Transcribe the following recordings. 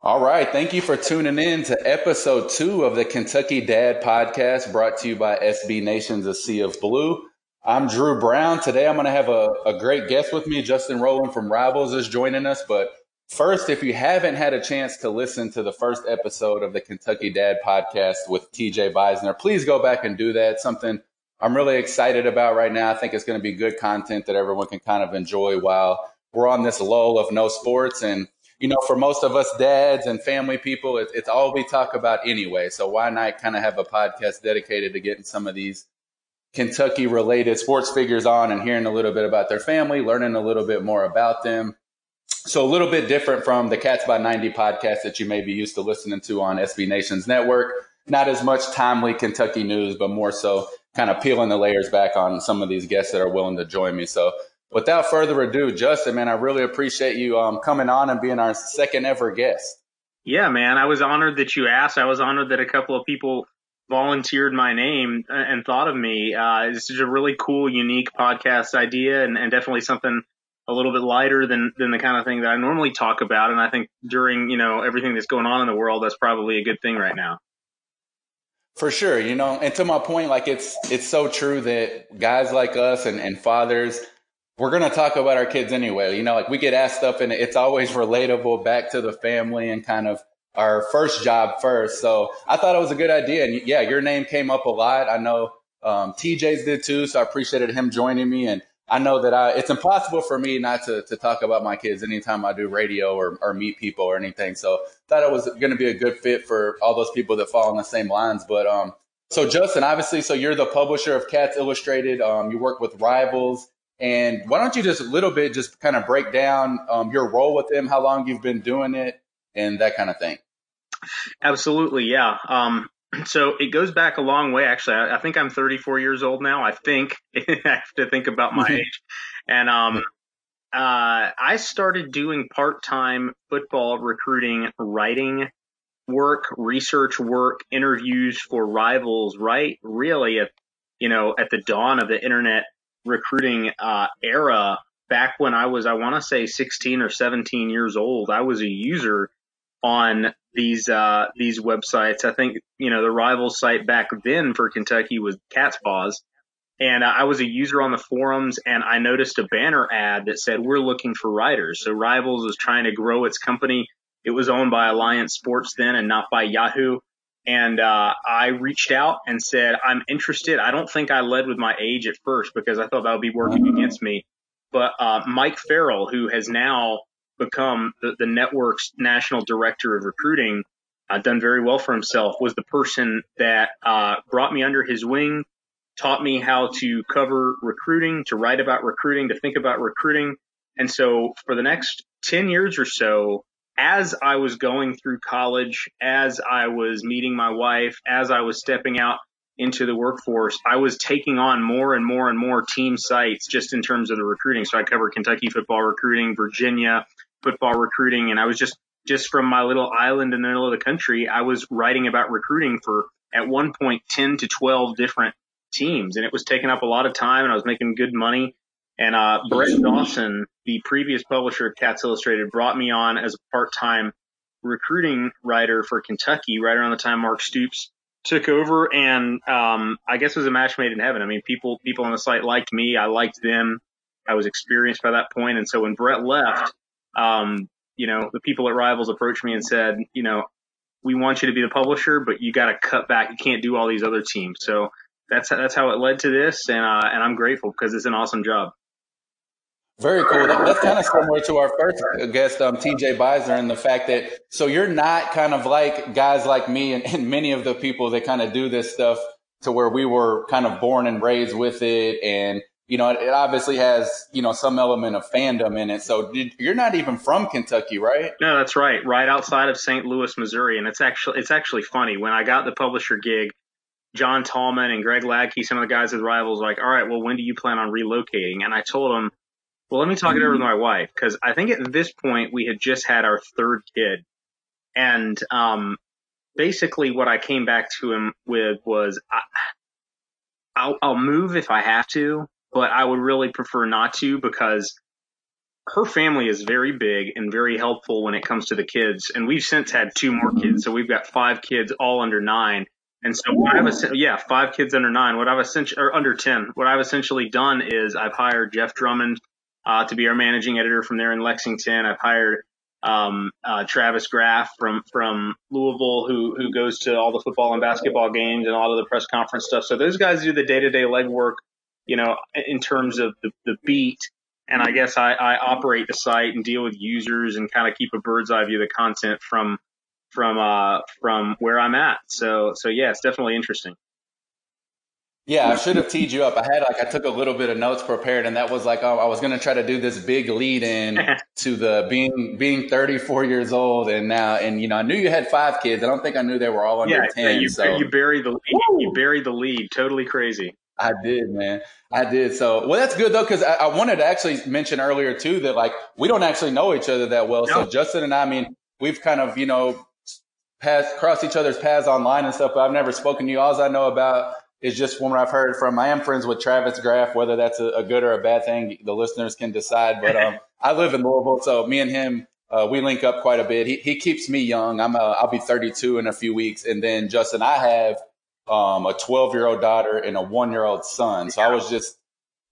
All right. Thank you for tuning in to episode two of the Kentucky Dad podcast brought to you by SB Nation's A Sea of Blue. I'm Drew Brown. Today I'm going to have a, a great guest with me. Justin Rowland from Rivals is joining us. But first, if you haven't had a chance to listen to the first episode of the Kentucky Dad podcast with TJ Beisner, please go back and do that. Something I'm really excited about right now. I think it's going to be good content that everyone can kind of enjoy while we're on this lull of no sports and you know, for most of us dads and family people, it, it's all we talk about anyway. So why not kind of have a podcast dedicated to getting some of these Kentucky related sports figures on and hearing a little bit about their family, learning a little bit more about them. So a little bit different from the Cats by 90 podcast that you may be used to listening to on SB Nation's network. Not as much timely Kentucky news, but more so kind of peeling the layers back on some of these guests that are willing to join me. So without further ado, Justin, man, I really appreciate you um, coming on and being our second ever guest. Yeah, man, I was honored that you asked. I was honored that a couple of people volunteered my name and thought of me. Uh, this is a really cool, unique podcast idea, and, and definitely something a little bit lighter than than the kind of thing that I normally talk about. And I think during you know everything that's going on in the world, that's probably a good thing right now. For sure, you know, and to my point, like it's it's so true that guys like us and, and fathers we're going to talk about our kids anyway. You know, like we get asked stuff and it's always relatable back to the family and kind of our first job first. So I thought it was a good idea. And yeah, your name came up a lot. I know um, TJ's did too. So I appreciated him joining me. And I know that I, it's impossible for me not to, to talk about my kids anytime I do radio or, or meet people or anything. So thought it was going to be a good fit for all those people that fall in the same lines. But, um, so Justin, obviously, so you're the publisher of Cats Illustrated. Um, you work with Rivals and why don't you just a little bit just kind of break down um, your role with them, how long you've been doing it, and that kind of thing? Absolutely, yeah. Um, so it goes back a long way. Actually, I, I, think I'm 34 years old now. I think I have to think about my age, and um, uh, I started doing part-time football recruiting, writing work, research work, interviews for rivals. Right, really, at you know, at the dawn of the internet recruiting uh, era back when I was, I want to say 16 or 17 years old. I was a user on these uh, these websites. I think you know the rival site back then for Kentucky was Cat's Paws, and uh, I was a user on the forums, and I noticed a banner ad that said we're looking for writers. So Rivals was trying to grow its company. It was owned by Alliance Sports then, and not by Yahoo. And uh, I reached out and said, I'm interested. I don't think I led with my age at first because I thought that would be working mm-hmm. against me. But uh, Mike Farrell, who has now become the, the network's national director of recruiting, uh, done very well for himself, was the person that uh, brought me under his wing, taught me how to cover recruiting, to write about recruiting, to think about recruiting. And so for the next 10 years or so, as I was going through college, as I was meeting my wife, as I was stepping out into the workforce, I was taking on more and more and more team sites just in terms of the recruiting. So I covered Kentucky football recruiting, Virginia football recruiting, and I was just just from my little island in the middle of the country, I was writing about recruiting for at one point 10 to 12 different teams. And it was taking up a lot of time and I was making good money. And uh, Brett Dawson, the previous publisher of Cats Illustrated, brought me on as a part-time recruiting writer for Kentucky right around the time Mark Stoops took over. And um, I guess it was a match made in heaven. I mean, people people on the site liked me. I liked them. I was experienced by that point. And so when Brett left, um, you know, the people at Rivals approached me and said, you know, we want you to be the publisher, but you got to cut back. You can't do all these other teams. So that's that's how it led to this, and uh, and I'm grateful because it's an awesome job. Very cool. That, that's kind of similar to our first guest, um, TJ Beisner, and the fact that so you're not kind of like guys like me and, and many of the people that kind of do this stuff to where we were kind of born and raised with it, and you know it, it obviously has you know some element of fandom in it. So did, you're not even from Kentucky, right? No, that's right. Right outside of St. Louis, Missouri, and it's actually it's actually funny when I got the publisher gig. John Tallman and Greg Ladke, some of the guys with Rivals, like, all right, well, when do you plan on relocating? And I told them well, let me talk it over with my wife because I think at this point we had just had our third kid, and um, basically what I came back to him with was I, I'll, I'll move if I have to, but I would really prefer not to because her family is very big and very helpful when it comes to the kids. And we've since had two more kids. So we've got five kids all under nine. And so what I've, yeah, five kids under nine. What I've essentially, or under 10, what I've essentially done is I've hired Jeff Drummond, uh, to be our managing editor from there in Lexington. I've hired, um, uh, Travis Graff from, from Louisville, who, who goes to all the football and basketball games and a lot of the press conference stuff. So those guys do the day to day legwork, you know, in terms of the, the beat and I guess I, I operate the site and deal with users and kind of keep a bird's eye view of the content from from uh from where I'm at. So so yeah, it's definitely interesting. Yeah, I should have teed you up. I had like I took a little bit of notes prepared, and that was like oh, I was going to try to do this big lead in to the being being 34 years old, and now and you know I knew you had five kids. I don't think I knew they were all under yeah, 10. Yeah, you, so you buried the lead. You buried the lead. Totally crazy. I did, man. I did. So, well, that's good though, because I, I, wanted to actually mention earlier too that like we don't actually know each other that well. No. So Justin and I, I mean, we've kind of you know passed crossed each other's paths online and stuff, but I've never spoken to you. All I know about is just what I've heard from. I am friends with Travis Graff. Whether that's a, a good or a bad thing, the listeners can decide. But um, I live in Louisville, so me and him. Uh, we link up quite a bit. He, he keeps me young. I'm uh, I'll be 32 in a few weeks, and then Justin, I have um, a 12 year old daughter and a one year old son. So I was just,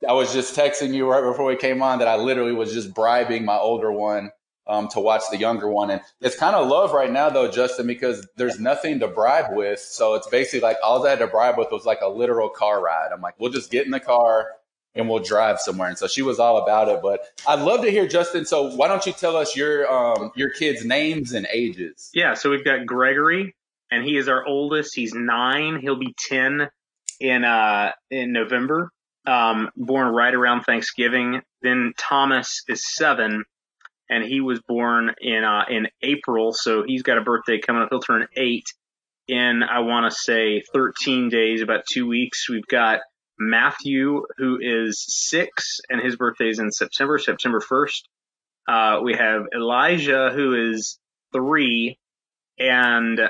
I was just texting you right before we came on that I literally was just bribing my older one um, to watch the younger one. And it's kind of love right now though, Justin, because there's nothing to bribe with. So it's basically like all I had to bribe with was like a literal car ride. I'm like, we'll just get in the car and we'll drive somewhere. And so she was all about it. But I'd love to hear Justin. So why don't you tell us your um, your kids' names and ages? Yeah. So we've got Gregory, and he is our oldest. He's nine. He'll be ten in uh in November. Um, born right around Thanksgiving. Then Thomas is seven, and he was born in uh in April. So he's got a birthday coming up. He'll turn eight in I want to say 13 days, about two weeks. We've got Matthew, who is six, and his birthday is in September, September 1st. Uh, we have Elijah, who is three, and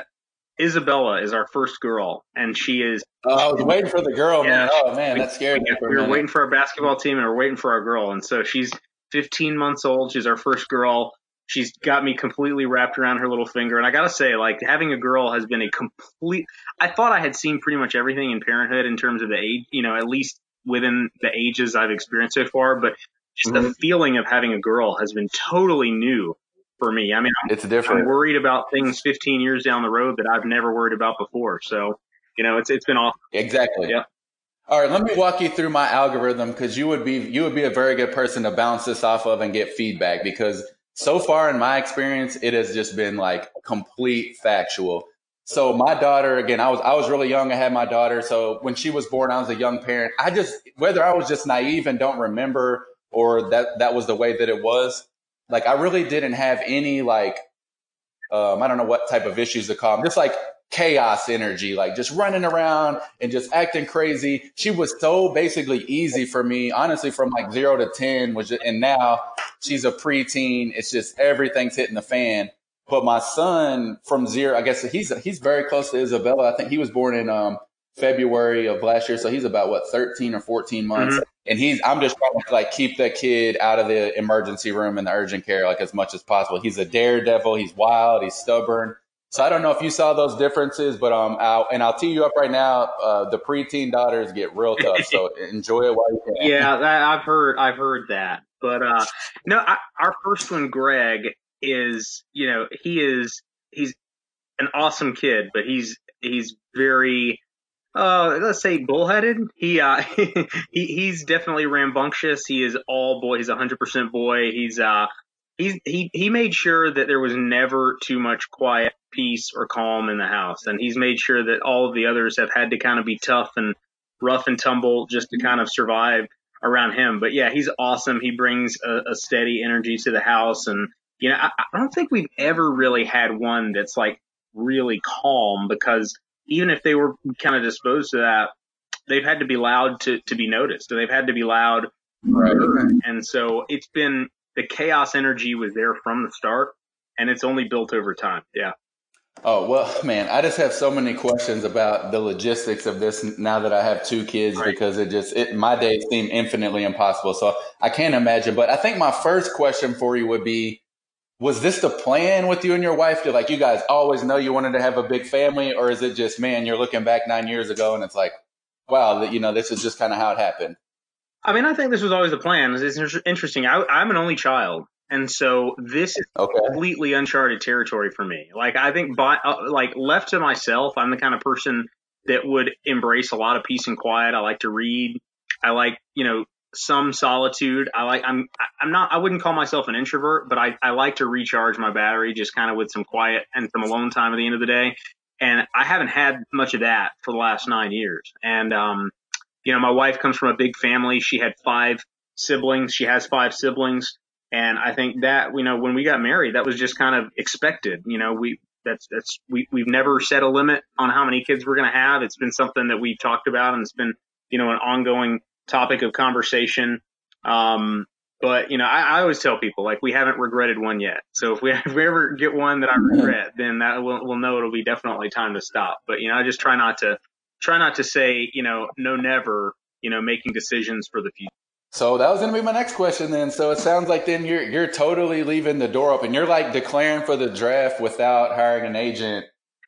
Isabella is our first girl, and she is. Oh, I was waiting for the girl, yeah, man. Oh man, that's scary. We, we were waiting for our basketball team, and we're waiting for our girl, and so she's 15 months old. She's our first girl. She's got me completely wrapped around her little finger, and I gotta say, like having a girl has been a complete. I thought I had seen pretty much everything in parenthood in terms of the age, you know, at least within the ages I've experienced so far, but just mm-hmm. the feeling of having a girl has been totally new for me. I mean, I'm, it's different. I'm worried about things 15 years down the road that I've never worried about before. So, you know, it's it's been awesome. Exactly. Yeah. All right, let me walk you through my algorithm because you would be you would be a very good person to bounce this off of and get feedback because so far in my experience it has just been like complete factual. So my daughter again, I was I was really young. I had my daughter, so when she was born, I was a young parent. I just whether I was just naive and don't remember or that that was the way that it was like I really didn't have any like um, I don't know what type of issues to call them, just like chaos energy, like just running around and just acting crazy. She was so basically easy for me, honestly, from like zero to 10 was and now she's a preteen. It's just everything's hitting the fan. But my son from zero, I guess he's, he's very close to Isabella. I think he was born in, um, February of last year. So he's about what, 13 or 14 months. Mm-hmm and he's I'm just trying to like keep that kid out of the emergency room and the urgent care like as much as possible. He's a daredevil. He's wild. He's stubborn. So I don't know if you saw those differences, but um, I'll, and I'll tee you up right now. Uh, the preteen daughters get real tough, so enjoy it while you can. Yeah, that, I've heard, I've heard that. But uh, no, I, our first one, Greg, is you know he is he's an awesome kid, but he's he's very uh, let's say bullheaded. He, uh, he, he's definitely rambunctious. He is all boy. He's a hundred percent boy. He's, uh, he's, he, he made sure that there was never too much quiet, peace or calm in the house. And he's made sure that all of the others have had to kind of be tough and rough and tumble just to kind of survive around him. But yeah, he's awesome. He brings a, a steady energy to the house. And, you know, I, I don't think we've ever really had one that's like really calm because even if they were kind of disposed to that, they've had to be loud to, to be noticed. And they've had to be loud. Right. And so it's been the chaos energy was there from the start and it's only built over time. Yeah. Oh, well, man, I just have so many questions about the logistics of this now that I have two kids right. because it just, it, my days seem infinitely impossible. So I can't imagine. But I think my first question for you would be, was this the plan with you and your wife? Did like you guys always know you wanted to have a big family, or is it just man, you're looking back nine years ago and it's like, wow, you know, this is just kind of how it happened. I mean, I think this was always the plan. It's interesting. I, am an only child, and so this is okay. completely uncharted territory for me. Like I think, by, uh, like left to myself, I'm the kind of person that would embrace a lot of peace and quiet. I like to read. I like, you know, some solitude. I like. I'm. I'm not. I wouldn't call myself an introvert, but I, I like to recharge my battery just kind of with some quiet and some alone time at the end of the day. And I haven't had much of that for the last nine years. And um, you know, my wife comes from a big family. She had five siblings. She has five siblings. And I think that, you know, when we got married, that was just kind of expected. You know, we, that's, that's, we, we've never set a limit on how many kids we're going to have. It's been something that we've talked about and it's been, you know, an ongoing topic of conversation. Um, but you know, I, I always tell people like we haven't regretted one yet. So if we, if we ever get one that I regret, then that we'll, we'll know it'll be definitely time to stop. But you know, I just try not to try not to say, you know, no, never, you know, making decisions for the future. So that was going to be my next question then. So it sounds like then you're you're totally leaving the door open. You're like declaring for the draft without hiring an agent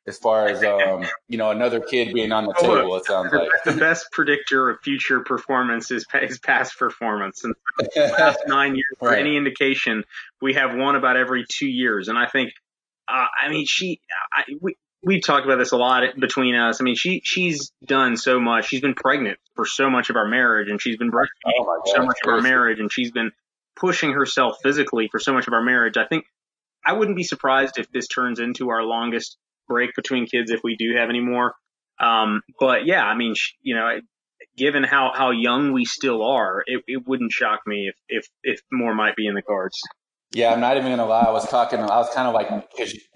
as far as um, you know another kid being on the oh, table. It sounds like the best predictor of future performance is, is past performance. And the last nine years, for right. any indication, we have one about every two years. And I think, uh, I mean, she, I, we, we've talked about this a lot between us. I mean, she she's done so much. She's been pregnant for so much of our marriage, and she's been breastfeeding oh so much of our marriage, and she's been pushing herself physically for so much of our marriage. I think I wouldn't be surprised if this turns into our longest break between kids if we do have any more. Um, but yeah, I mean, you know, given how how young we still are, it, it wouldn't shock me if if if more might be in the cards. Yeah, I'm not even gonna lie. I was talking. I was kind of like,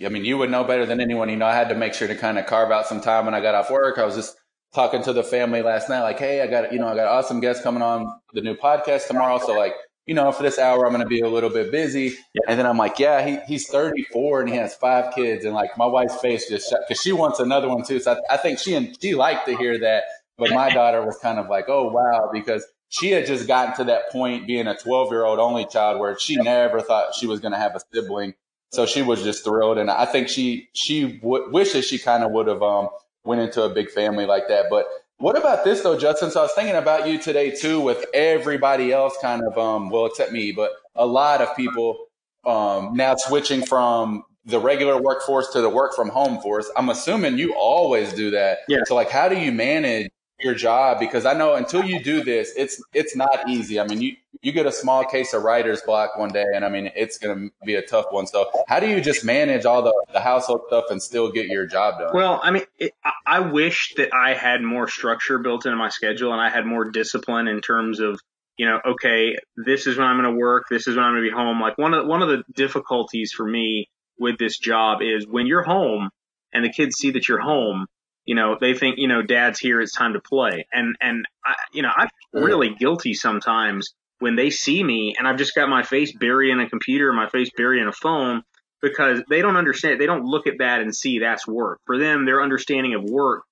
I mean, you would know better than anyone. You know, I had to make sure to kind of carve out some time when I got off work. I was just talking to the family last night, like, hey, I got, you know, I got awesome guests coming on the new podcast tomorrow. So like, you know, for this hour, I'm gonna be a little bit busy. And then I'm like, yeah, he, he's 34 and he has five kids, and like my wife's face just shut because she wants another one too. So I, I think she and she liked to hear that, but my daughter was kind of like, oh wow, because she had just gotten to that point being a 12 year old only child where she never thought she was going to have a sibling. So she was just thrilled. And I think she, she w- wishes she kind of would have, um, went into a big family like that. But what about this though, Justin? So I was thinking about you today too, with everybody else kind of, um, well, except me, but a lot of people, um, now switching from the regular workforce to the work from home force. I'm assuming you always do that. Yeah. So like, how do you manage your job because I know until you do this, it's it's not easy. I mean, you you get a small case of writer's block one day, and I mean, it's going to be a tough one. So, how do you just manage all the the household stuff and still get your job done? Well, I mean, it, I wish that I had more structure built into my schedule, and I had more discipline in terms of you know, okay, this is when I'm going to work, this is when I'm going to be home. Like one of one of the difficulties for me with this job is when you're home and the kids see that you're home you know, they think, you know, dad's here, it's time to play. And, and I, you know, I'm mm. really guilty sometimes when they see me and I've just got my face buried in a computer, my face buried in a phone because they don't understand. They don't look at that and see that's work. For them, their understanding of work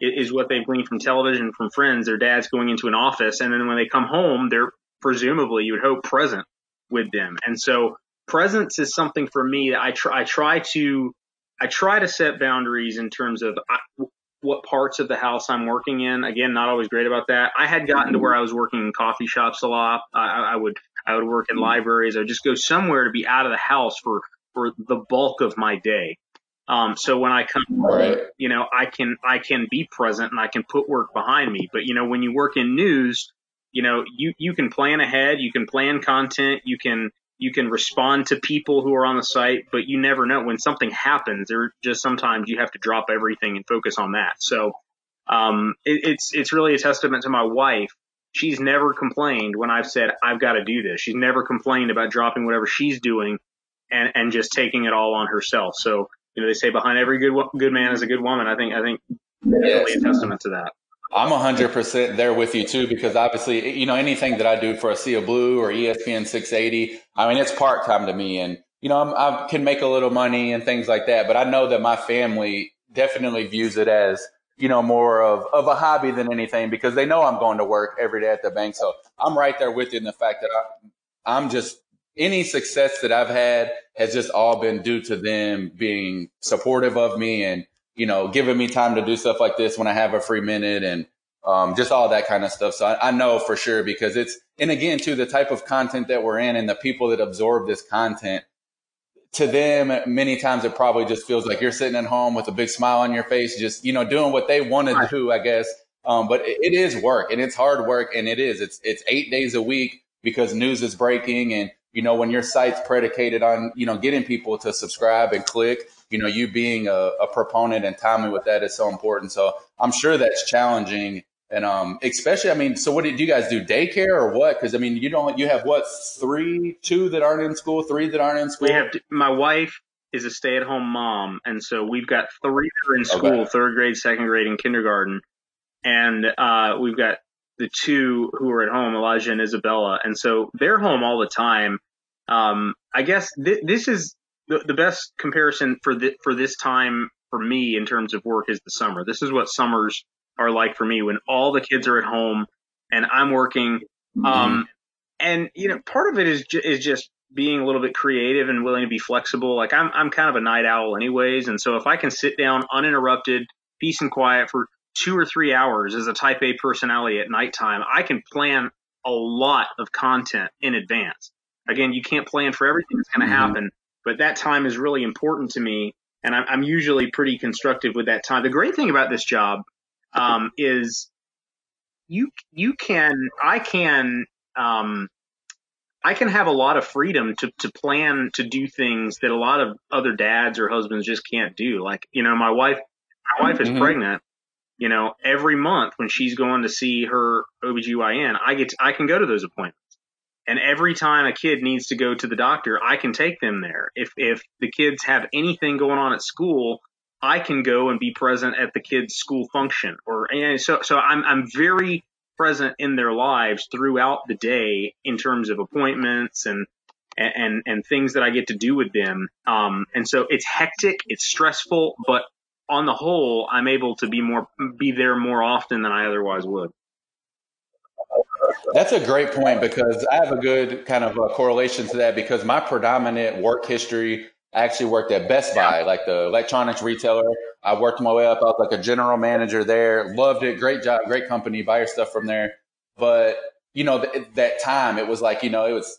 is what they've gleaned from television, from friends. Their dad's going into an office. And then when they come home, they're presumably, you would hope, present with them. And so presence is something for me that I try, I try to, I try to set boundaries in terms of what parts of the house I'm working in. Again, not always great about that. I had gotten to where I was working in coffee shops a lot. I, I would I would work in libraries. I would just go somewhere to be out of the house for for the bulk of my day. Um, so when I come, right. you know, I can I can be present and I can put work behind me. But you know, when you work in news, you know, you you can plan ahead, you can plan content, you can you can respond to people who are on the site, but you never know when something happens. Or just sometimes you have to drop everything and focus on that. So um, it, it's it's really a testament to my wife. She's never complained when I've said I've got to do this. She's never complained about dropping whatever she's doing and and just taking it all on herself. So you know they say behind every good good man is a good woman. I think I think yes. really a testament to that. I'm 100% there with you too, because obviously, you know, anything that I do for a Sea of Blue or ESPN 680, I mean, it's part time to me. And you know, I'm, I can make a little money and things like that. But I know that my family definitely views it as, you know, more of, of a hobby than anything because they know I'm going to work every day at the bank. So I'm right there with you in the fact that I, I'm just any success that I've had has just all been due to them being supportive of me and, you know, giving me time to do stuff like this when I have a free minute and um, just all that kind of stuff. So I, I, know for sure because it's, and again, too, the type of content that we're in and the people that absorb this content, to them, many times it probably just feels like you're sitting at home with a big smile on your face, just, you know, doing what they want to do, I guess. Um, but it, it is work and it's hard work and it is, it's, it's eight days a week because news is breaking and, you know, when your site's predicated on, you know, getting people to subscribe and click, you know, you being a, a proponent and timely with that is so important. So I'm sure that's challenging. And um, especially, I mean, so what did you guys do? Daycare or what? Because I mean, you don't, you have what three, two that aren't in school, three that aren't in school. We have my wife is a stay-at-home mom, and so we've got three that are in school, okay. third grade, second grade, and kindergarten, and uh, we've got the two who are at home, Elijah and Isabella, and so they're home all the time. Um, I guess th- this is the, the best comparison for the, for this time for me in terms of work is the summer. This is what summers are like for me when all the kids are at home and I'm working. Mm-hmm. Um, and you know, part of it is ju- is just being a little bit creative and willing to be flexible. Like I'm I'm kind of a night owl anyways, and so if I can sit down uninterrupted, peace and quiet for two or three hours as a type A personality at nighttime, I can plan a lot of content in advance. Again, you can't plan for everything that's going to mm-hmm. happen, but that time is really important to me. And I'm, I'm, usually pretty constructive with that time. The great thing about this job um, is you you can I can um, I can have a lot of freedom to to plan to do things that a lot of other dads or husbands just can't do. Like you know, my wife my wife is mm-hmm. pregnant. You know, every month when she's going to see her OBGYN, I get to, I can go to those appointments. And every time a kid needs to go to the doctor, I can take them there. If if the kids have anything going on at school, I can go and be present at the kids' school function. Or and so so I'm I'm very present in their lives throughout the day in terms of appointments and and and things that I get to do with them. Um, and so it's hectic, it's stressful, but on the whole, I'm able to be more be there more often than I otherwise would. That's a great point because I have a good kind of a correlation to that because my predominant work history I actually worked at Best Buy, like the electronics retailer. I worked my way up. I was like a general manager there. Loved it. Great job. Great company. Buy your stuff from there. But, you know, th- that time it was like, you know, it was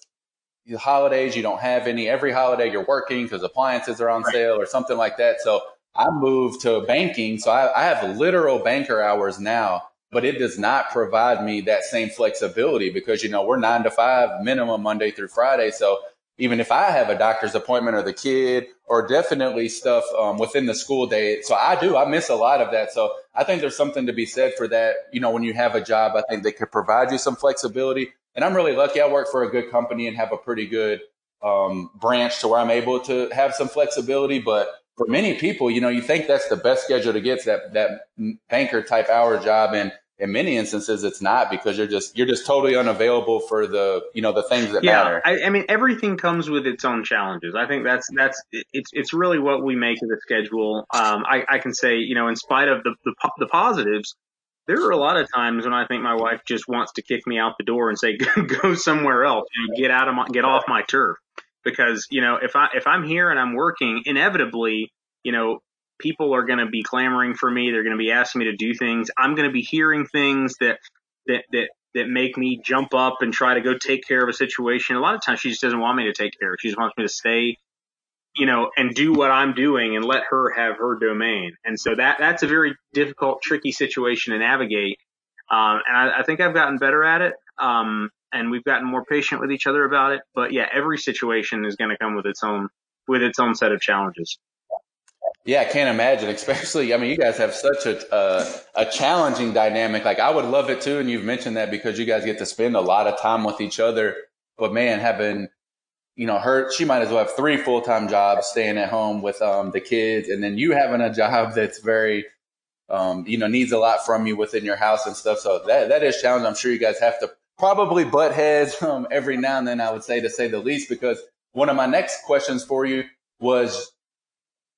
holidays. You don't have any. Every holiday you're working because appliances are on right. sale or something like that. So I moved to banking. So I, I have literal banker hours now but it does not provide me that same flexibility because you know we're nine to five minimum Monday through Friday. So even if I have a doctor's appointment or the kid or definitely stuff um, within the school day, so I do I miss a lot of that. So I think there's something to be said for that. You know, when you have a job, I think they could provide you some flexibility. And I'm really lucky. I work for a good company and have a pretty good um, branch to where I'm able to have some flexibility, but for many people, you know, you think that's the best schedule to get that that banker type hour job, and in many instances, it's not because you're just you're just totally unavailable for the you know the things that yeah, matter. I, I mean, everything comes with its own challenges. I think that's that's it's it's really what we make of the schedule. Um, I, I can say, you know, in spite of the, the the positives, there are a lot of times when I think my wife just wants to kick me out the door and say, "Go somewhere else, get out of my, get off my turf." because you know if I if I'm here and I'm working, inevitably, you know, people are going to be clamoring for me. They're going to be asking me to do things. I'm going to be hearing things that that that that make me jump up and try to go take care of a situation. A lot of times she just doesn't want me to take care. She just wants me to stay, you know, and do what I'm doing and let her have her domain. And so that that's a very difficult, tricky situation to navigate. Um, and I, I, think I've gotten better at it. Um, and we've gotten more patient with each other about it. But yeah, every situation is going to come with its own with its own set of challenges. Yeah, I can't imagine. Especially, I mean, you guys have such a a challenging dynamic. Like, I would love it too, and you've mentioned that because you guys get to spend a lot of time with each other. But man, having you know her, she might as well have three full time jobs, staying at home with um, the kids, and then you having a job that's very um, you know needs a lot from you within your house and stuff. So that that is challenging. I'm sure you guys have to probably butt heads um, every now and then. I would say to say the least because one of my next questions for you was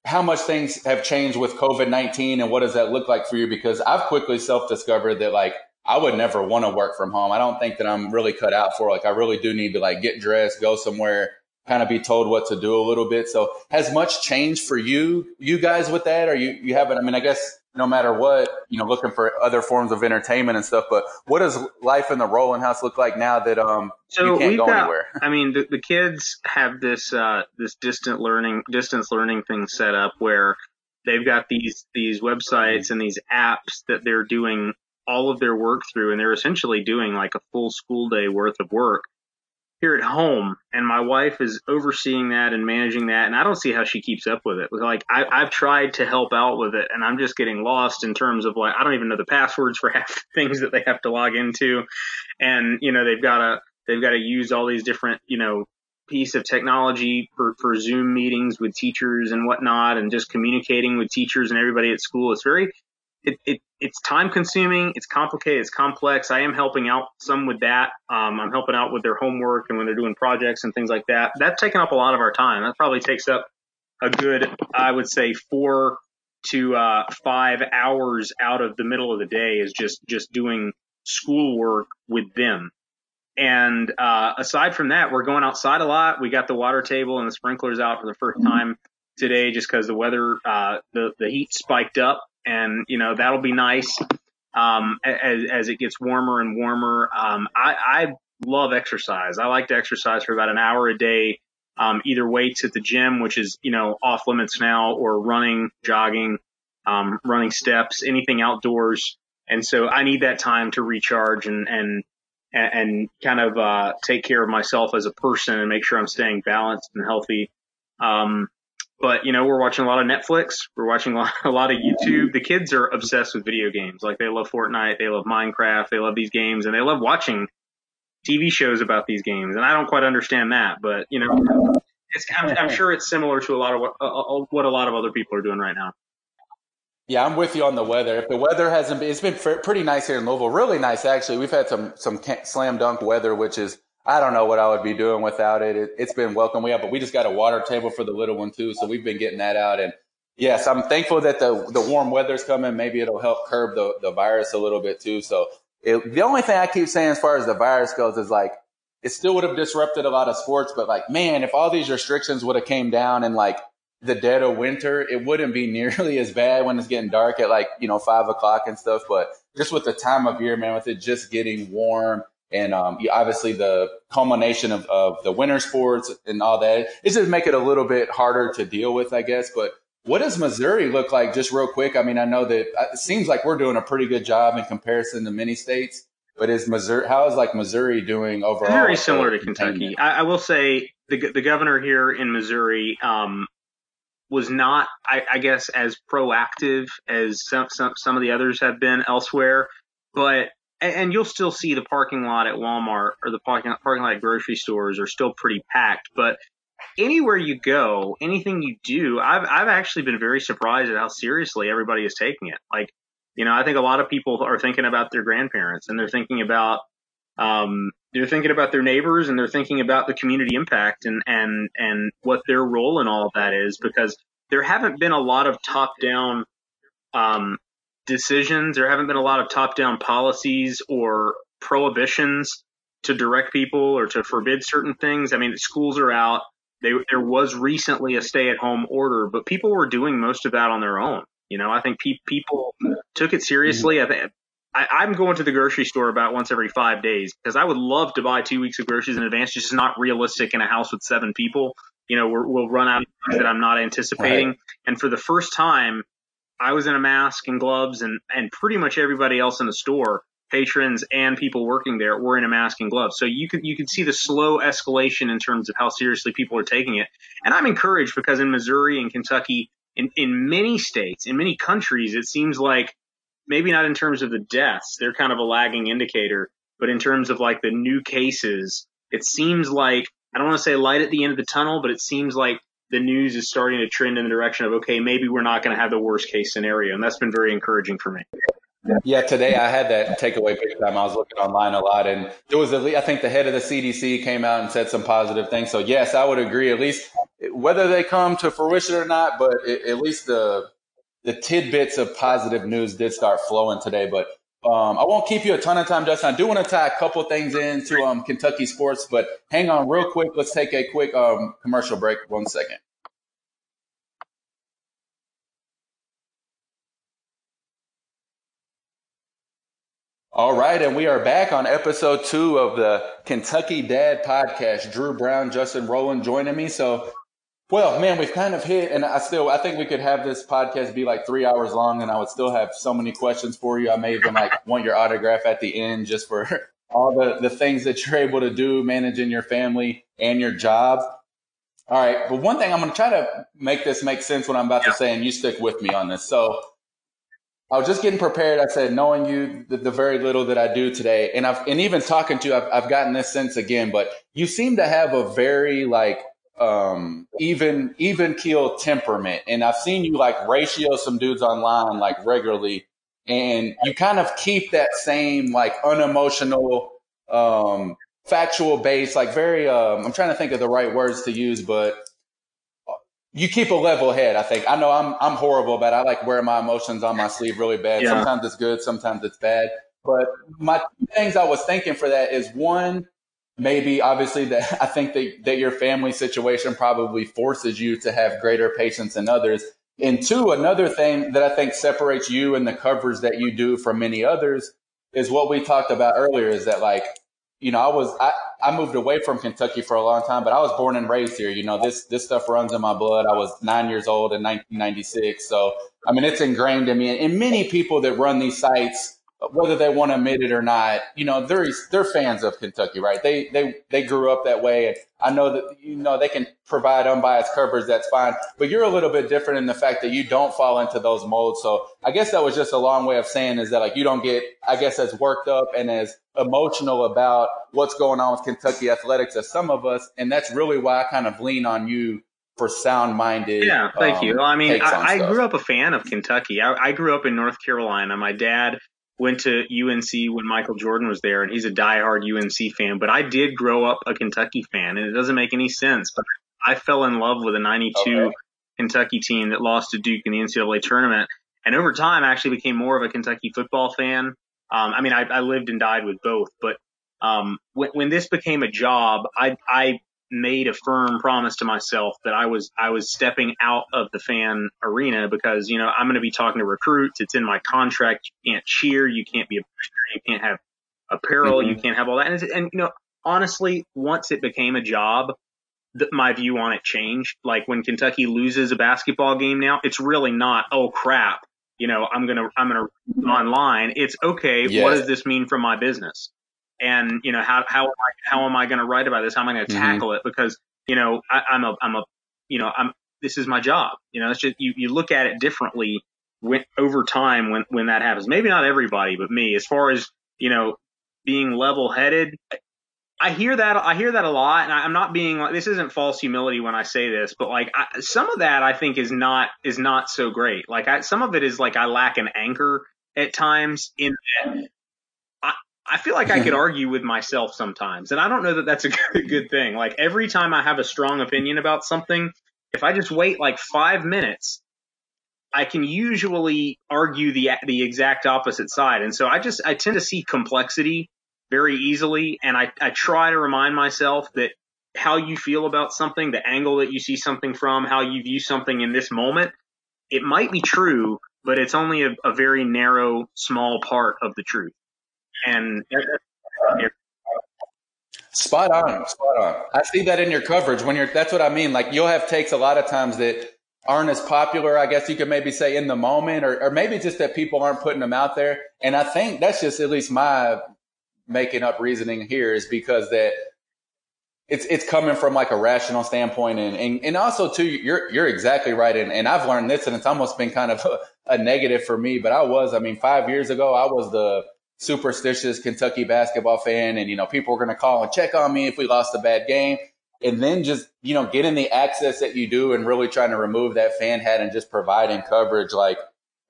how much things have changed with COVID 19 and what does that look like for you? Because I've quickly self discovered that like I would never want to work from home. I don't think that I'm really cut out for like I really do need to like get dressed, go somewhere, kind of be told what to do a little bit. So has much changed for you, you guys with that? Or you, you haven't, I mean, I guess no matter what, you know, looking for other forms of entertainment and stuff, but what does life in the Rowland house look like now that, um, so you can't go got, anywhere? I mean, the, the kids have this, uh, this distant learning, distance learning thing set up where they've got these, these websites and these apps that they're doing all of their work through and they're essentially doing like a full school day worth of work here at home and my wife is overseeing that and managing that and i don't see how she keeps up with it. Like I, have tried to help out with it and i'm just getting lost in terms of like i don't even know the passwords for half the things that they have to log into. And you know they've got to they've got to use all these different you know piece of technology for, for zoom meetings with teachers and whatnot and just communicating with teachers and everybody at school. It's very it, it, it's time consuming, it's complicated, it's complex. I am helping out some with that. Um, I'm helping out with their homework and when they're doing projects and things like that. That's taken up a lot of our time. That probably takes up a good, I would say, four to uh, five hours out of the middle of the day is just just doing schoolwork with them. And uh, aside from that, we're going outside a lot. We got the water table and the sprinklers out for the first time today, just because the weather, uh, the the heat spiked up and you know that'll be nice um, as, as it gets warmer and warmer. Um, I, I love exercise. I like to exercise for about an hour a day, um, either weights at the gym, which is you know off limits now, or running, jogging, um, running steps, anything outdoors. And so I need that time to recharge and and and kind of uh, take care of myself as a person and make sure I'm staying balanced and healthy. Um, but you know, we're watching a lot of Netflix. We're watching a lot of YouTube. The kids are obsessed with video games. Like they love Fortnite, they love Minecraft, they love these games, and they love watching TV shows about these games. And I don't quite understand that, but you know, I'm, I'm, sure it's similar to a lot of what, uh, uh, what a lot of other people are doing right now. Yeah, I'm with you on the weather. If the weather hasn't been, it's been pretty nice here in Louisville. Really nice, actually. We've had some some slam dunk weather, which is I don't know what I would be doing without it. it. has been welcome. We have, but we just got a water table for the little one too, so we've been getting that out. And yes, I'm thankful that the the warm weather's coming. Maybe it'll help curb the the virus a little bit too. So it, the only thing I keep saying as far as the virus goes is like it still would have disrupted a lot of sports, but like man, if all these restrictions would have came down in like the dead of winter, it wouldn't be nearly as bad when it's getting dark at like you know five o'clock and stuff. But just with the time of year, man, with it just getting warm and um, obviously the culmination of, of the winter sports and all that, it just make it a little bit harder to deal with, I guess. But what does Missouri look like, just real quick? I mean, I know that uh, it seems like we're doing a pretty good job in comparison to many states. But is Missouri? How is like Missouri doing overall? Very similar to Kentucky. I, I, will say the the governor here in Missouri um, was not, I, I, guess, as proactive as some, some some of the others have been elsewhere. But and, and you'll still see the parking lot at Walmart or the parking parking lot at grocery stores are still pretty packed. But anywhere you go, anything you do, I've I've actually been very surprised at how seriously everybody is taking it. Like, you know, I think a lot of people are thinking about their grandparents and they're thinking about um, they're thinking about their neighbors and they're thinking about the community impact and and and what their role in all of that is because there haven't been a lot of top down um, decisions. There haven't been a lot of top down policies or prohibitions to direct people or to forbid certain things. I mean, schools are out. They, there was recently a stay at home order, but people were doing most of that on their own. You know, I think pe- people took it seriously. Mm-hmm. I think I, am going to the grocery store about once every five days because I would love to buy two weeks of groceries in advance. It's just not realistic in a house with seven people. You know, we will run out of things that I'm not anticipating. Right. And for the first time, I was in a mask and gloves, and and pretty much everybody else in the store, patrons and people working there, were in a mask and gloves. So you could you could see the slow escalation in terms of how seriously people are taking it. And I'm encouraged because in Missouri and Kentucky, in in many states, in many countries, it seems like maybe not in terms of the deaths, they're kind of a lagging indicator, but in terms of like the new cases, it seems like I don't want to say light at the end of the tunnel, but it seems like the news is starting to trend in the direction of okay, maybe we're not going to have the worst case scenario, and that's been very encouraging for me. Yeah, today I had that takeaway pick time. I was looking online a lot, and there was at least, I think the head of the CDC came out and said some positive things. So yes, I would agree. At least whether they come to fruition or not, but at least the the tidbits of positive news did start flowing today. But um, I won't keep you a ton of time, Justin. I do want to tie a couple things into um, Kentucky sports, but hang on real quick. Let's take a quick um, commercial break. One second. All right, and we are back on episode two of the Kentucky Dad Podcast. Drew Brown, Justin Rowland joining me. So, well, man, we've kind of hit, and I still, I think we could have this podcast be like three hours long, and I would still have so many questions for you. I may even like want your autograph at the end just for all the the things that you're able to do managing your family and your job. All right, but one thing I'm going to try to make this make sense what I'm about to say, and you stick with me on this. So I was just getting prepared. I said, knowing you, the, the, very little that I do today, and I've and even talking to you, I've, I've gotten this sense again. But you seem to have a very like um, even even keel temperament, and I've seen you like ratio some dudes online like regularly, and you kind of keep that same like unemotional, um, factual base, like very. Um, I'm trying to think of the right words to use, but you keep a level head. I think I know I'm I'm horrible, but I like wear my emotions on my sleeve really bad. Yeah. Sometimes it's good, sometimes it's bad. But my things I was thinking for that is one, maybe obviously that I think that, that your family situation probably forces you to have greater patience than others. And two, another thing that I think separates you and the covers that you do from many others is what we talked about earlier is that like you know, I was I, I moved away from Kentucky for a long time, but I was born and raised here. You know, this this stuff runs in my blood. I was nine years old in 1996, so I mean, it's ingrained in me. And many people that run these sites whether they want to admit it or not, you know, they're they're fans of Kentucky, right? They they they grew up that way, and I know that you know they can provide unbiased coverage. That's fine, but you're a little bit different in the fact that you don't fall into those molds. So I guess that was just a long way of saying is that like you don't get, I guess, as worked up and as emotional about what's going on with Kentucky athletics as some of us, and that's really why I kind of lean on you for sound minded. Yeah, thank um, you. I mean, I, I, grew up a fan of Kentucky. I, I, grew up in North Carolina. My dad went to UNC when Michael Jordan was there, and he's a diehard UNC fan. But I did grow up a Kentucky fan, and it doesn't make any sense. But I fell in love with a '92 okay. Kentucky team that lost to Duke in the NCAA tournament, and over time, I actually became more of a Kentucky football fan. Um, I mean, I, I, lived and died with both, but um, when, when this became a job, I, I made a firm promise to myself that I was I was stepping out of the fan arena because you know I'm going to be talking to recruits. It's in my contract. You can't cheer. You can't be a you can't have apparel. Mm-hmm. You can't have all that. And, and, you know, honestly, once it became a job, my view on it changed. Like when Kentucky loses a basketball game now, it's really not oh crap. You know, I'm gonna I'm gonna online. It's okay. What does this mean for my business? And you know how how am I, how am I going to write about this? How am I going to mm-hmm. tackle mm-hmm. it? Because you know I, I'm a I'm a you know I'm this is my job. You know, it's just you you look at it differently when over time when when that happens. Maybe not everybody, but me. As far as you know, being level headed. I hear that I hear that a lot, and I, am not being like this isn't false humility when I say this, but like I, some of that I think is not is not so great. Like I, some of it is like I lack an anchor at times in that I feel like I could argue with myself sometimes, and I don't know that that's a good thing. Like every time I have a strong opinion about something, if I just wait like five minutes, I can usually argue the the exact opposite side. And so I just I tend to see complexity very easily, and I I try to remind myself that how you feel about something, the angle that you see something from, how you view something in this moment, it might be true, but it's only a, a very narrow, small part of the truth and spot on, spot on. I see that in your coverage when you're. That's what I mean. Like you'll have takes a lot of times that aren't as popular. I guess you could maybe say in the moment, or, or maybe just that people aren't putting them out there. And I think that's just at least my making up reasoning here is because that it's it's coming from like a rational standpoint and and, and also too you're you're exactly right and, and I've learned this and it's almost been kind of a, a negative for me but I was I mean 5 years ago I was the superstitious Kentucky basketball fan, and you know people were going to call and check on me if we lost a bad game, and then just you know getting the access that you do and really trying to remove that fan hat and just providing coverage like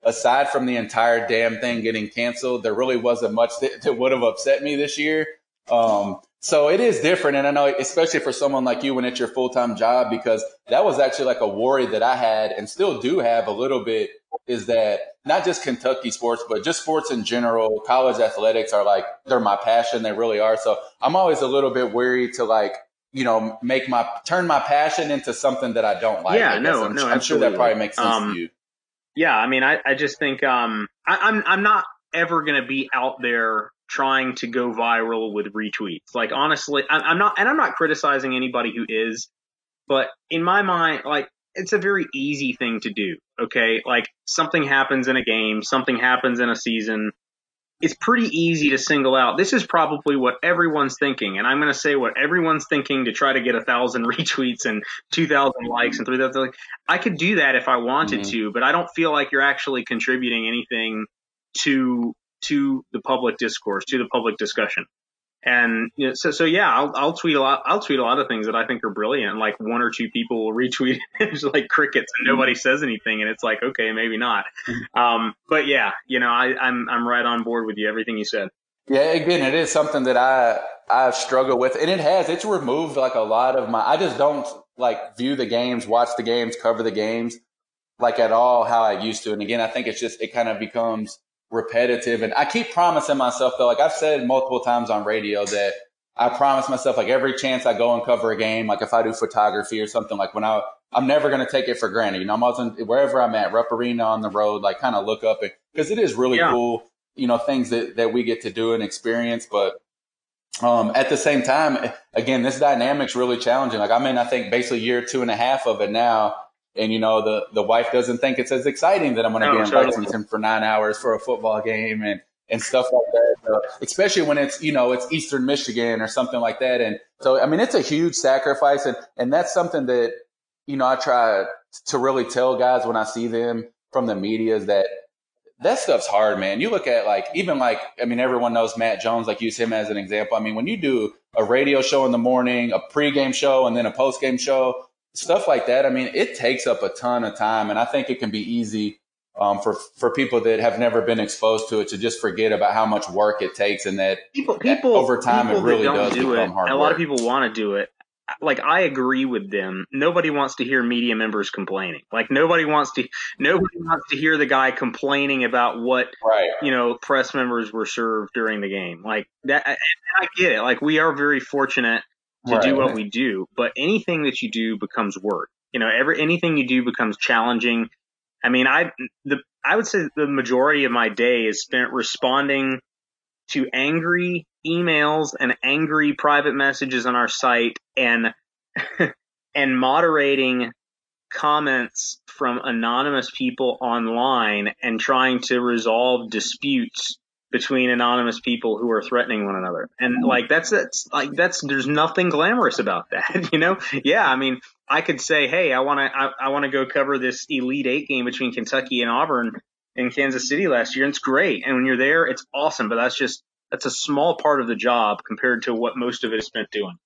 aside from the entire damn thing getting canceled, there really wasn't much that, that would have upset me this year. Um, so it is different. And I know, especially for someone like you when it's your full time job, because that was actually like a worry that I had and still do have a little bit is that not just Kentucky sports, but just sports in general, college athletics are like, they're my passion. They really are. So I'm always a little bit wary to like, you know, make my, turn my passion into something that I don't like. Yeah, no, I'm, no, I'm sure that probably makes sense um, to you. Yeah. I mean, I, I just think, um, I, I'm, I'm not ever going to be out there trying to go viral with retweets. Like honestly, I'm not, and I'm not criticizing anybody who is, but in my mind, like it's a very easy thing to do. Okay. Like something happens in a game, something happens in a season. It's pretty easy to single out. This is probably what everyone's thinking. And I'm going to say what everyone's thinking to try to get a thousand retweets and 2000 likes and 3000. I could do that if I wanted mm-hmm. to, but I don't feel like you're actually contributing anything to to the public discourse, to the public discussion. And you know, so, so yeah, I'll, I'll tweet a lot. I'll tweet a lot of things that I think are brilliant. Like one or two people will retweet it's like crickets and nobody says anything. And it's like, okay, maybe not. Um, but yeah, you know, I, I'm, I'm right on board with you. Everything you said. Yeah, again, it is something that I, I struggle with and it has, it's removed like a lot of my, I just don't like view the games, watch the games, cover the games like at all how I used to. And again, I think it's just, it kind of becomes, repetitive. And I keep promising myself though, like I've said multiple times on radio that I promise myself like every chance I go and cover a game, like if I do photography or something, like when I, I'm never going to take it for granted. You know, I'm always in, wherever I'm at, Rupp Arena on the road, like kind of look up it because it is really yeah. cool, you know, things that, that we get to do and experience. But, um, at the same time, again, this dynamic's really challenging. Like I'm in, I think basically year two and a half of it now and you know the the wife doesn't think it's as exciting that I'm going to no, be in totally. Lexington for nine hours for a football game and and stuff like that. So, especially when it's you know it's Eastern Michigan or something like that. And so I mean it's a huge sacrifice, and and that's something that you know I try to really tell guys when I see them from the media is that that stuff's hard, man. You look at like even like I mean everyone knows Matt Jones, like use him as an example. I mean when you do a radio show in the morning, a pregame show, and then a postgame show stuff like that. I mean, it takes up a ton of time, and I think it can be easy um, for for people that have never been exposed to it to just forget about how much work it takes, and that people, people over time people it really does do become it, hard. a lot of people want to do it. Like I agree with them. Nobody wants to hear media members complaining. Like nobody wants to. Nobody wants to hear the guy complaining about what right. you know press members were served during the game. Like that. I get it. Like we are very fortunate to right. do what we do. But anything that you do becomes work. You know, every anything you do becomes challenging. I mean, I the I would say the majority of my day is spent responding to angry emails and angry private messages on our site and and moderating comments from anonymous people online and trying to resolve disputes between anonymous people who are threatening one another. And mm-hmm. like that's that's like that's there's nothing glamorous about that, you know? Yeah, I mean, I could say, "Hey, I want to I, I want to go cover this Elite 8 game between Kentucky and Auburn in Kansas City last year." And it's great. And when you're there, it's awesome, but that's just that's a small part of the job compared to what most of it is spent doing.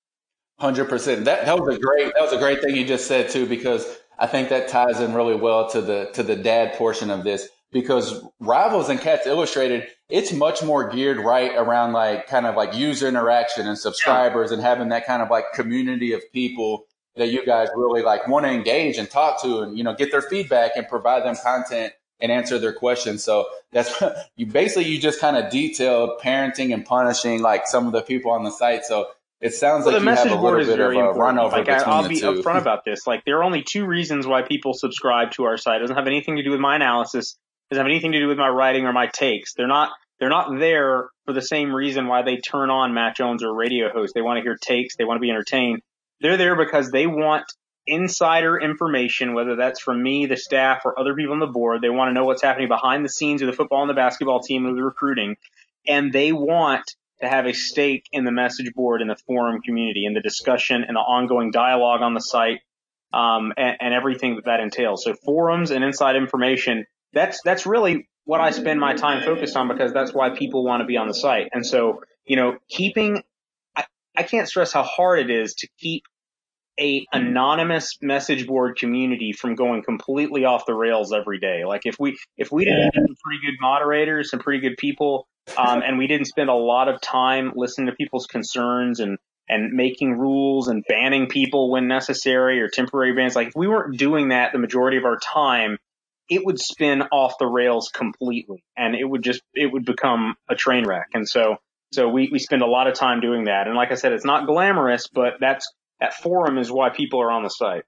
100%. That that was a great that was a great thing you just said too because I think that ties in really well to the to the dad portion of this because Rivals and Cats Illustrated, it's much more geared right around like kind of like user interaction and subscribers and having that kind of like community of people that you guys really like want to engage and talk to and you know get their feedback and provide them content and answer their questions. So that's you basically you just kind of detailed parenting and punishing like some of the people on the site. So it sounds well, like you have a little bit of a run like, between I'll the be upfront about this. Like there are only two reasons why people subscribe to our site. It doesn't have anything to do with my analysis doesn't have anything to do with my writing or my takes. They're not they're not there for the same reason why they turn on Matt Jones or radio host. They want to hear takes. They want to be entertained. They're there because they want insider information, whether that's from me, the staff, or other people on the board. They want to know what's happening behind the scenes of the football and the basketball team and the recruiting. And they want to have a stake in the message board and the forum community and the discussion and the ongoing dialogue on the site um, and, and everything that that entails. So forums and inside information that's that's really what I spend my time focused on because that's why people want to be on the site. And so, you know, keeping I, I can't stress how hard it is to keep a anonymous message board community from going completely off the rails every day. Like if we if we didn't have some pretty good moderators, some pretty good people, um, and we didn't spend a lot of time listening to people's concerns and and making rules and banning people when necessary or temporary bans. Like if we weren't doing that the majority of our time, it would spin off the rails completely and it would just it would become a train wreck. And so so we, we spend a lot of time doing that. And like I said, it's not glamorous, but that's that forum is why people are on the site.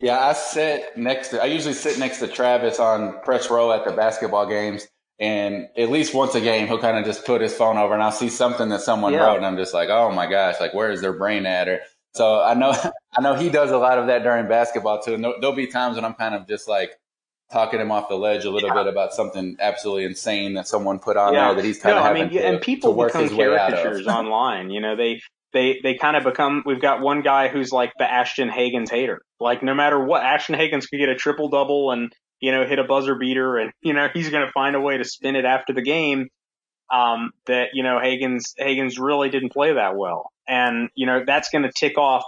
Yeah, I sit next to I usually sit next to Travis on press row at the basketball games and at least once a game, he'll kind of just put his phone over and I'll see something that someone yeah. wrote and I'm just like, oh my gosh, like where is their brain at? Or so I know, I know he does a lot of that during basketball too. And there'll be times when I'm kind of just like talking him off the ledge a little yeah. bit about something absolutely insane that someone put on yeah. there that he's kind no, of having I mean, to, and people become caricatures online. You know, they, they, they kind of become, we've got one guy who's like the Ashton Hagans hater. Like no matter what, Ashton Hagans could get a triple double and you know, hit a buzzer beater and, you know, he's going to find a way to spin it after the game. Um, that, you know, Hagans, Hagans really didn't play that well. And, you know, that's going to tick off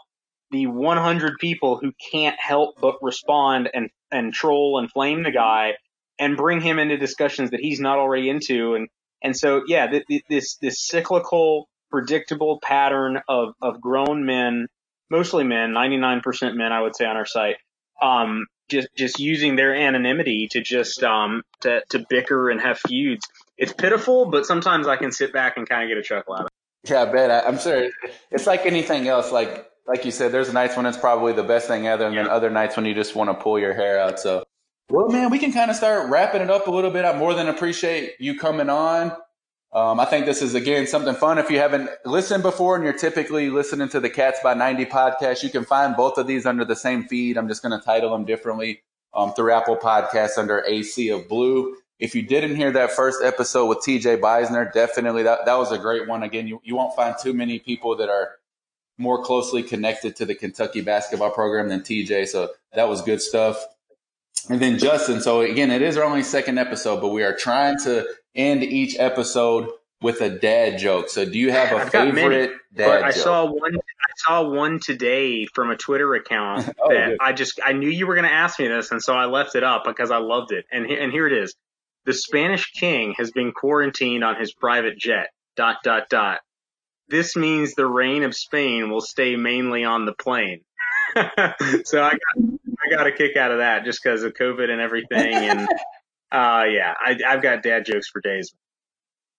the 100 people who can't help but respond and, and troll and flame the guy and bring him into discussions that he's not already into. And, and so, yeah, th- th- this, this cyclical, predictable pattern of, of grown men, mostly men, 99% men, I would say on our site, um, just just using their anonymity to just um to to bicker and have feuds. It's pitiful, but sometimes I can sit back and kind of get a chuckle out of it. Yeah, I bet. I, am sure it's like anything else. Like like you said, there's nights when it's probably the best thing ever, and yeah. then other nights when you just want to pull your hair out. So, well, man, we can kind of start wrapping it up a little bit. I more than appreciate you coming on. Um, I think this is again something fun. If you haven't listened before and you're typically listening to the Cats by 90 podcast, you can find both of these under the same feed. I'm just going to title them differently um, through Apple Podcasts under A Sea of Blue. If you didn't hear that first episode with TJ Beisner, definitely that, that was a great one. Again, you, you won't find too many people that are more closely connected to the Kentucky basketball program than TJ. So that was good stuff. And then Justin. So again, it is our only second episode, but we are trying to end each episode with a dad joke. So do you have a I've favorite dad joke? I joke? saw one. I saw one today from a Twitter account oh, that good. I just I knew you were going to ask me this, and so I left it up because I loved it. And and here it is: the Spanish king has been quarantined on his private jet. Dot dot dot. This means the reign of Spain will stay mainly on the plane. so I got I got a kick out of that just because of COVID and everything, and uh, yeah, I, I've got dad jokes for days.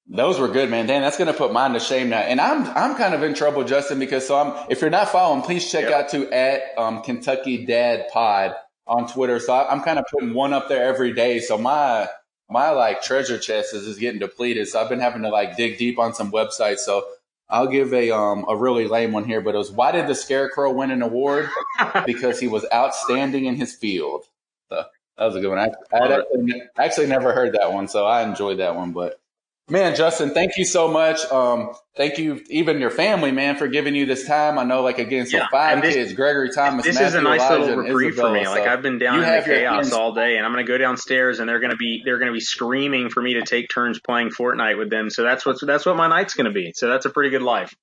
Those were good, man. Dan, that's going to put mine to shame now. And I'm, I'm kind of in trouble, Justin, because so I'm, if you're not following, please check yep. out to at, um, Kentucky Dad Pod on Twitter. So I, am kind of putting one up there every day. So my, my like treasure chest is, is getting depleted. So I've been having to like dig deep on some websites. So I'll give a, um, a really lame one here, but it was, why did the scarecrow win an award? because he was outstanding in his field. So that was a good one. I, I actually, actually never heard that one, so I enjoyed that one. But man, Justin, thank you so much. Um, thank you, even your family, man, for giving you this time. I know, like again, so yeah, five this, kids: Gregory Thomas. This Matthew, is a nice Elijah, little reprieve for me. So like I've been down in the chaos all day, and I'm going to go downstairs, and they're going to be they're going to be screaming for me to take turns playing Fortnite with them. So that's what that's what my night's going to be. So that's a pretty good life.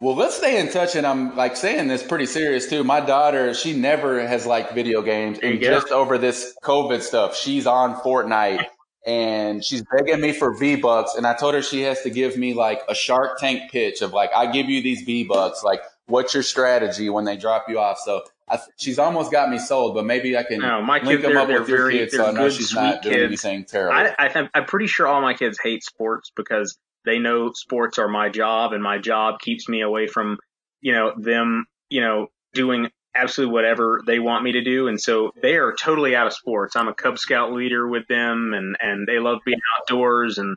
Well, let's stay in touch, and I'm like saying this pretty serious too. My daughter, she never has liked video games, and just over this COVID stuff, she's on Fortnite, and she's begging me for V bucks, and I told her she has to give me like a Shark Tank pitch of like, I give you these V bucks, like, what's your strategy when they drop you off? So I, she's almost got me sold, but maybe I can no, my link kids, them up with your very, kids so I know she's not doing kids. anything terrible. I, I, I'm pretty sure all my kids hate sports because they know sports are my job and my job keeps me away from, you know, them, you know, doing absolutely whatever they want me to do. And so they are totally out of sports. I'm a Cub Scout leader with them and, and they love being outdoors and,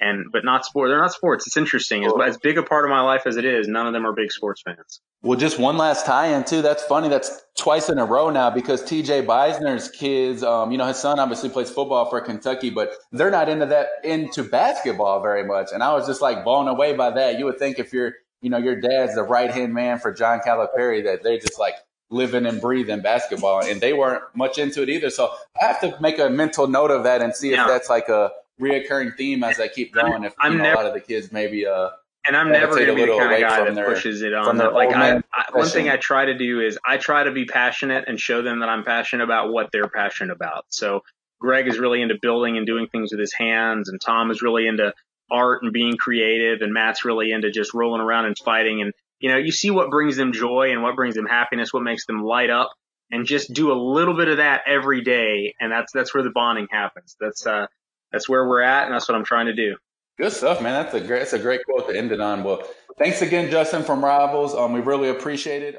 and but not sport. They're not sports. It's interesting. As, as big a part of my life as it is, none of them are big sports fans. Well, just one last tie-in too. That's funny. That's twice in a row now because T.J. Beisner's kids, um, you know, his son obviously plays football for Kentucky, but they're not into that into basketball very much. And I was just like blown away by that. You would think if you're, you know, your dad's the right hand man for John Calipari, that they're just like living and breathing basketball, and they weren't much into it either. So I have to make a mental note of that and see yeah. if that's like a reoccurring theme as I keep going. If I'm know, never, a lot of the kids maybe uh and I'm never going to be the kind of guy that their, pushes it on. Their, like I, I, one thing I try to do is I try to be passionate and show them that I'm passionate about what they're passionate about. So Greg is really into building and doing things with his hands, and Tom is really into art and being creative, and Matt's really into just rolling around and fighting. And you know, you see what brings them joy and what brings them happiness, what makes them light up, and just do a little bit of that every day, and that's that's where the bonding happens. That's uh, that's where we're at, and that's what I'm trying to do. Good stuff, man. That's a great, that's a great quote to end it on. Well, thanks again, Justin from Rivals. Um, we really appreciate it.